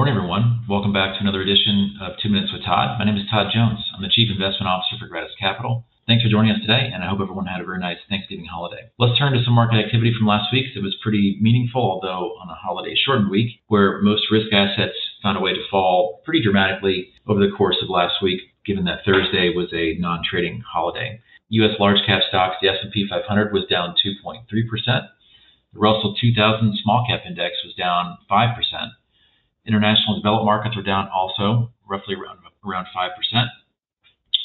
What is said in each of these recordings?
morning, everyone. Welcome back to another edition of Two Minutes with Todd. My name is Todd Jones. I'm the Chief Investment Officer for Gratus Capital. Thanks for joining us today, and I hope everyone had a very nice Thanksgiving holiday. Let's turn to some market activity from last week. It was pretty meaningful, although on a holiday shortened week, where most risk assets found a way to fall pretty dramatically over the course of last week, given that Thursday was a non-trading holiday. U.S. large cap stocks, the S&P 500 was down 2.3%. The Russell 2000 small cap index was down 5%. International developed markets were down also, roughly around, around 5%.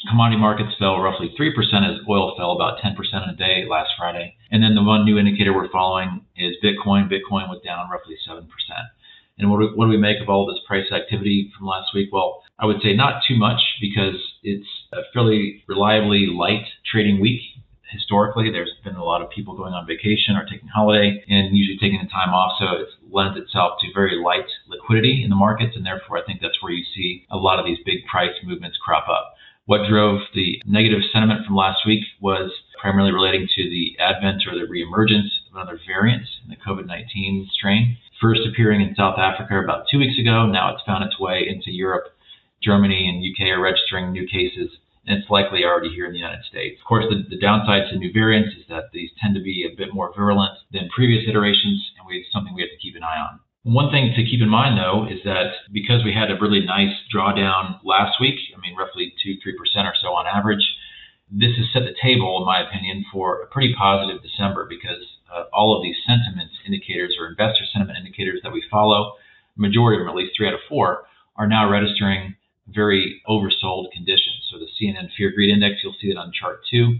Commodity markets fell roughly 3% as oil fell about 10% in a day last Friday. And then the one new indicator we're following is Bitcoin. Bitcoin was down roughly 7%. And what do, what do we make of all this price activity from last week? Well, I would say not too much because it's a fairly reliably light trading week historically there's been a lot of people going on vacation or taking holiday and usually taking the time off so it lends itself to very light liquidity in the markets and therefore i think that's where you see a lot of these big price movements crop up. What drove the negative sentiment from last week was primarily relating to the advent or the reemergence of another variant in the covid-19 strain. First appearing in south africa about two weeks ago now it's found its way into europe. Germany and uk are registering new cases and it's likely already here in the United States. Of course, the, the downside to new variants is that these tend to be a bit more virulent than previous iterations, and we, it's something we have to keep eye on. One thing to keep in mind, though, is that because we had a really nice drawdown last week, I mean, roughly 2 3% or so on average, this has set the table, in my opinion, for a pretty positive December because uh, all of these sentiment indicators or investor sentiment indicators that we follow, majority of them, at least three out of four, are now registering very oversold conditions. So the CNN Fear Greed Index, you'll see it on chart two,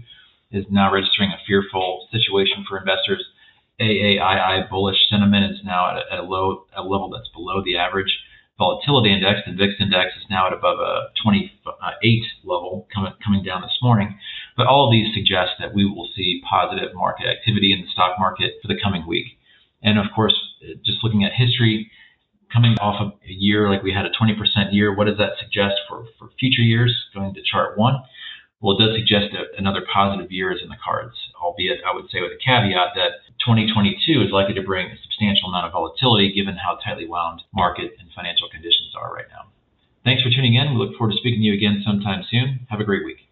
is now registering a fearful situation for investors. AAII bullish sentiment is now at a, at a low a level that's below the average. Volatility index, the VIX index, is now at above a 28 level coming coming down this morning. But all of these suggest that we will see positive market activity in the stock market for the coming week. And of course, just looking at history, coming off of a year like we had a 20% year, what does that suggest for, for future years going to chart one? Well, it does suggest that another positive year is in the cards, albeit I would say with a caveat that 2022 is likely to bring a substantial amount of volatility given how tightly wound market and financial conditions are right now. Thanks for tuning in. We look forward to speaking to you again sometime soon. Have a great week.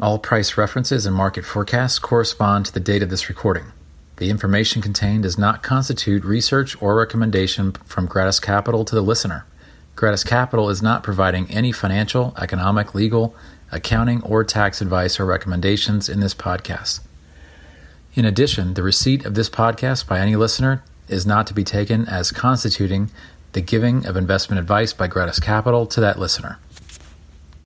All price references and market forecasts correspond to the date of this recording. The information contained does not constitute research or recommendation from Gratus Capital to the listener. Gratus Capital is not providing any financial, economic, legal, accounting, or tax advice or recommendations in this podcast. In addition, the receipt of this podcast by any listener is not to be taken as constituting the giving of investment advice by Gratus Capital to that listener.